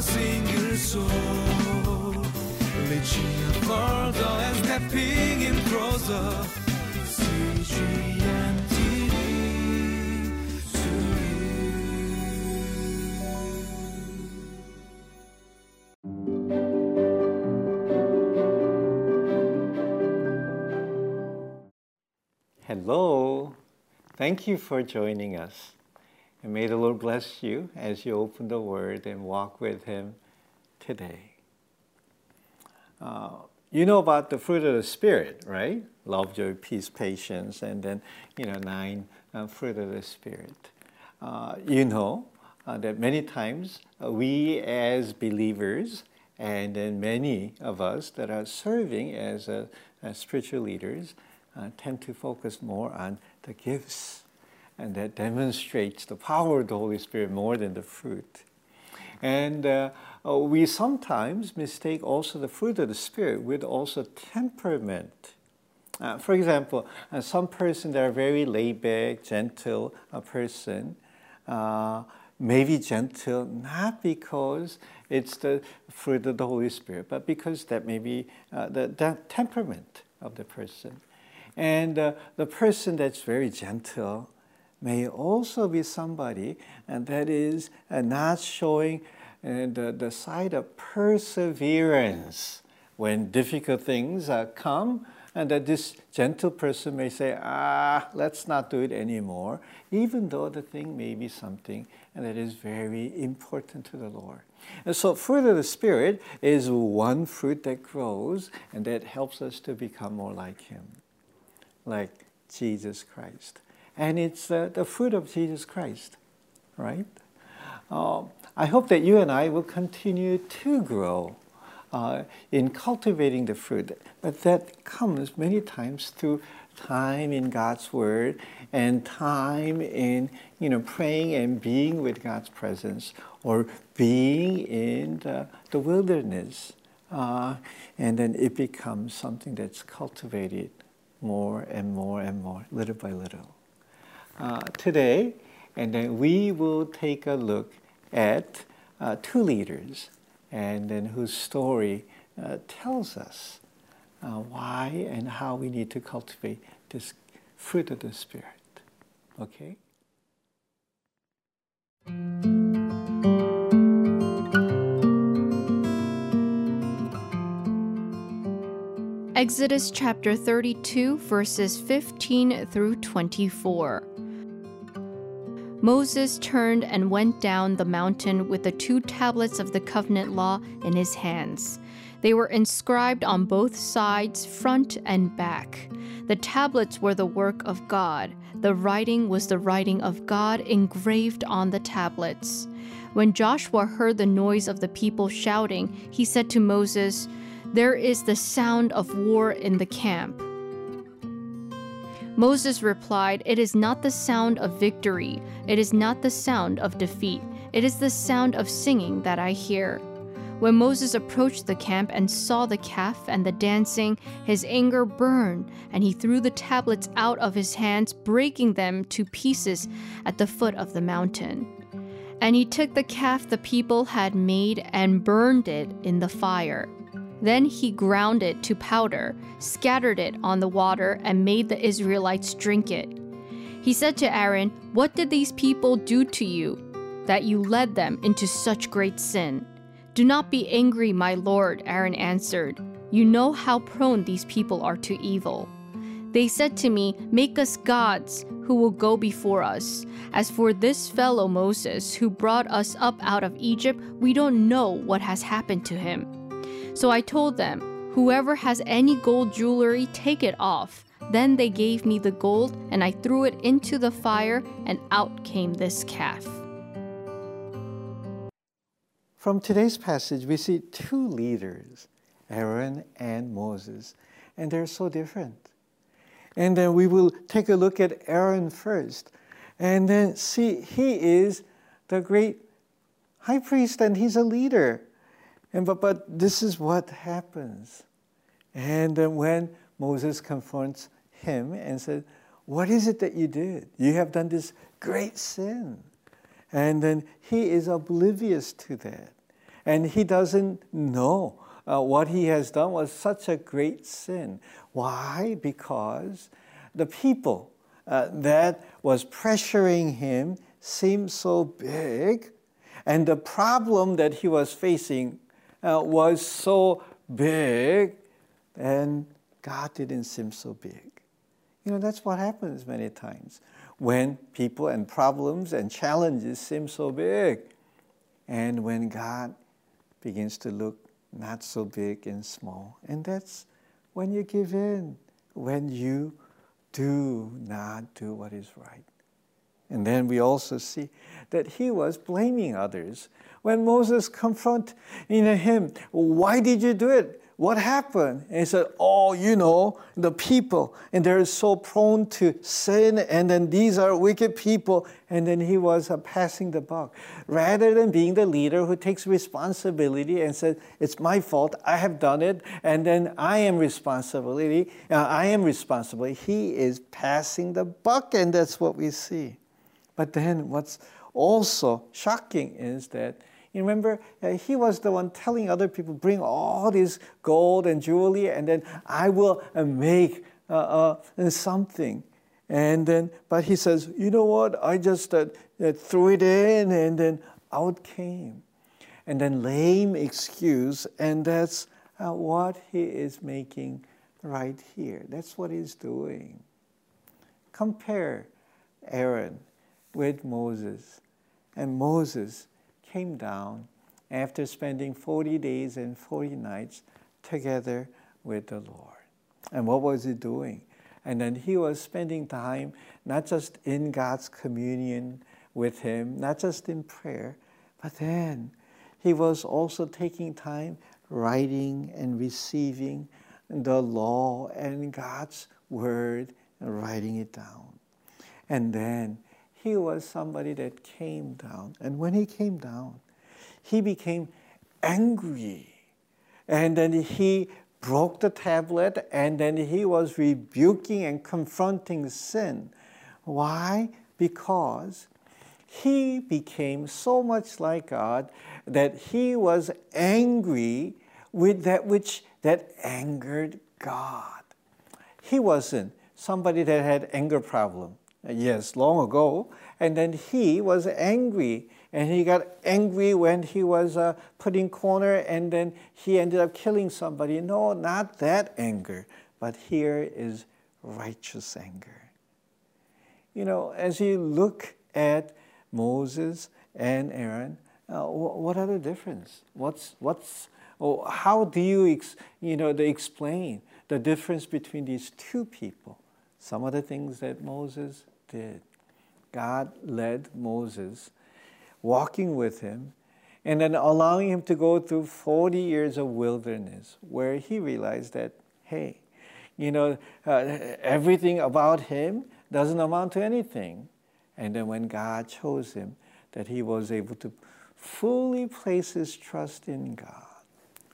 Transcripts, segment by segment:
single soul. And stepping in closer. Hello. Thank you for joining us. And may the Lord bless you as you open the Word and walk with Him today. Uh, you know about the fruit of the Spirit, right? Love, joy, peace, patience, and then, you know, nine uh, fruit of the Spirit. Uh, you know uh, that many times uh, we as believers and then many of us that are serving as, as spiritual leaders uh, tend to focus more on the gifts, and that demonstrates the power of the Holy Spirit more than the fruit. And uh, uh, we sometimes mistake also the fruit of the Spirit with also temperament. Uh, for example, uh, some person that are very laid back, gentle a person, uh, may be gentle not because it's the fruit of the Holy Spirit, but because that may be uh, the, the temperament of the person. And the person that's very gentle may also be somebody and that is uh, not showing uh, the, the side of perseverance when difficult things uh, come and that this gentle person may say, ah, let's not do it anymore, even though the thing may be something that is very important to the Lord. And so, fruit of the Spirit is one fruit that grows and that helps us to become more like Him like Jesus Christ. And it's uh, the fruit of Jesus Christ, right? Uh, I hope that you and I will continue to grow uh, in cultivating the fruit, but that comes many times through time in God's Word and time in you know praying and being with God's presence or being in the, the wilderness, uh, and then it becomes something that's cultivated more and more and more, little by little. Uh, today, and then we will take a look at uh, two leaders, and then whose story uh, tells us uh, why and how we need to cultivate this fruit of the Spirit. Okay? Exodus chapter 32, verses 15 through 24. Moses turned and went down the mountain with the two tablets of the covenant law in his hands. They were inscribed on both sides, front and back. The tablets were the work of God. The writing was the writing of God engraved on the tablets. When Joshua heard the noise of the people shouting, he said to Moses, there is the sound of war in the camp. Moses replied, It is not the sound of victory, it is not the sound of defeat, it is the sound of singing that I hear. When Moses approached the camp and saw the calf and the dancing, his anger burned, and he threw the tablets out of his hands, breaking them to pieces at the foot of the mountain. And he took the calf the people had made and burned it in the fire. Then he ground it to powder, scattered it on the water, and made the Israelites drink it. He said to Aaron, What did these people do to you, that you led them into such great sin? Do not be angry, my lord, Aaron answered. You know how prone these people are to evil. They said to me, Make us gods who will go before us. As for this fellow Moses, who brought us up out of Egypt, we don't know what has happened to him. So I told them, Whoever has any gold jewelry, take it off. Then they gave me the gold, and I threw it into the fire, and out came this calf. From today's passage, we see two leaders, Aaron and Moses, and they're so different. And then we will take a look at Aaron first, and then see he is the great high priest and he's a leader. And but, but this is what happens. And when Moses confronts him and said, What is it that you did? You have done this great sin. And then he is oblivious to that. And he doesn't know uh, what he has done was such a great sin. Why? Because the people uh, that was pressuring him seemed so big, and the problem that he was facing uh, was so big, and God didn't seem so big. You know, that's what happens many times when people and problems and challenges seem so big, and when God begins to look not so big and small. And that's when you give in, when you do not do what is right. And then we also see that he was blaming others. When Moses confronted him, why did you do it? what happened? And he said, Oh, you know, the people, and they're so prone to sin, and then these are wicked people. And then he was uh, passing the buck. Rather than being the leader who takes responsibility and says, It's my fault, I have done it, and then I am responsibility, uh, I am responsible. He is passing the buck, and that's what we see. But then what's also shocking is that you remember, uh, he was the one telling other people, bring all this gold and jewelry, and then I will uh, make uh, uh something. And then, but he says, you know what? I just threw it in, and then out came. And then lame excuse, and that's what he is making right here. That's what he's doing. Compare Aaron with Moses. And Moses came down after spending 40 days and 40 nights together with the Lord. And what was he doing? And then he was spending time not just in God's communion with him, not just in prayer, but then he was also taking time writing and receiving the law and God's word and writing it down. And then he was somebody that came down. And when he came down, he became angry. And then he broke the tablet and then he was rebuking and confronting sin. Why? Because he became so much like God that he was angry with that which that angered God. He wasn't somebody that had anger problem yes, long ago. And then he was angry. And he got angry when he was uh, put in corner and then he ended up killing somebody. No, not that anger. But here is righteous anger. You know, as you look at Moses and Aaron, uh, what are the difference? What's, what's, oh, how do you, you know, explain the difference between these two people? Some of the things that Moses did. God led Moses, walking with him, and then allowing him to go through 40 years of wilderness where he realized that, hey, you know, uh, everything about him doesn't amount to anything. And then when God chose him, that he was able to fully place his trust in God.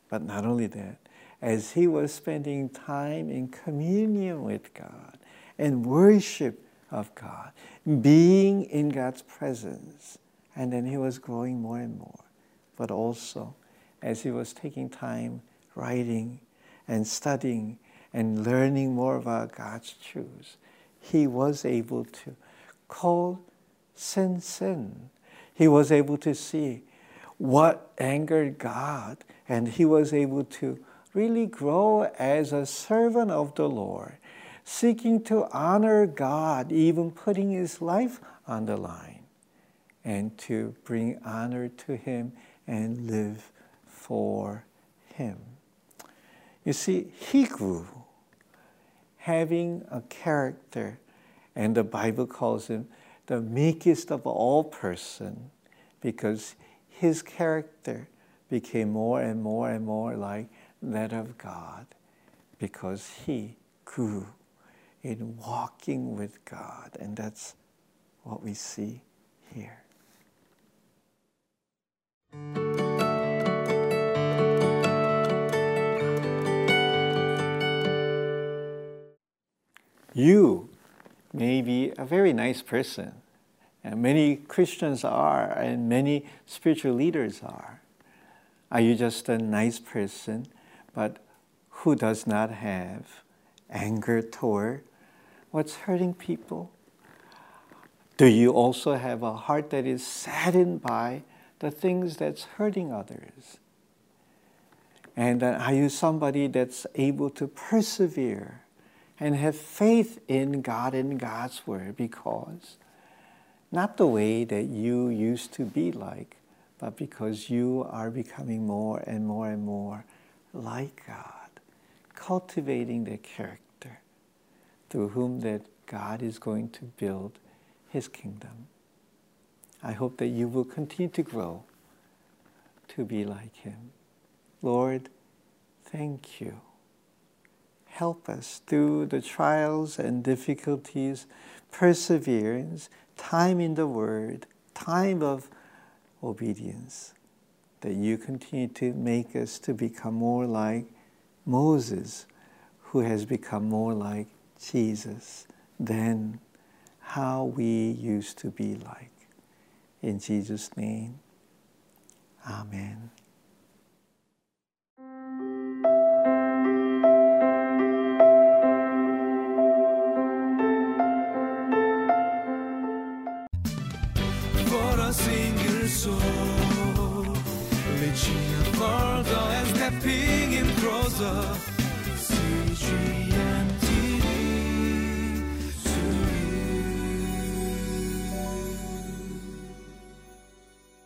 But not only that, as he was spending time in communion with God and worship of God, being in God's presence. And then he was growing more and more. But also, as he was taking time writing and studying and learning more about God's truths, he was able to call sin sin. He was able to see what angered God, and he was able to really grow as a servant of the Lord seeking to honor God, even putting his life on the line, and to bring honor to him and live for him. You see, he grew having a character, and the Bible calls him the meekest of all person because his character became more and more and more like that of God because he grew in walking with God. And that's what we see here. You may be a very nice person, and many Christians are, and many spiritual leaders are. Are you just a nice person, but who does not have anger toward what's hurting people? Do you also have a heart that is saddened by the things that's hurting others? And are you somebody that's able to persevere and have faith in God and God's Word because not the way that you used to be like, but because you are becoming more and more and more like God, cultivating the character through whom that God is going to build his kingdom. I hope that you will continue to grow to be like him. Lord, thank you. Help us through the trials and difficulties, perseverance, time in the Word, time of obedience, that you continue to make us to become more like Moses, who has become more like Jesus than how we used to be like. In Jesus' name, Amen.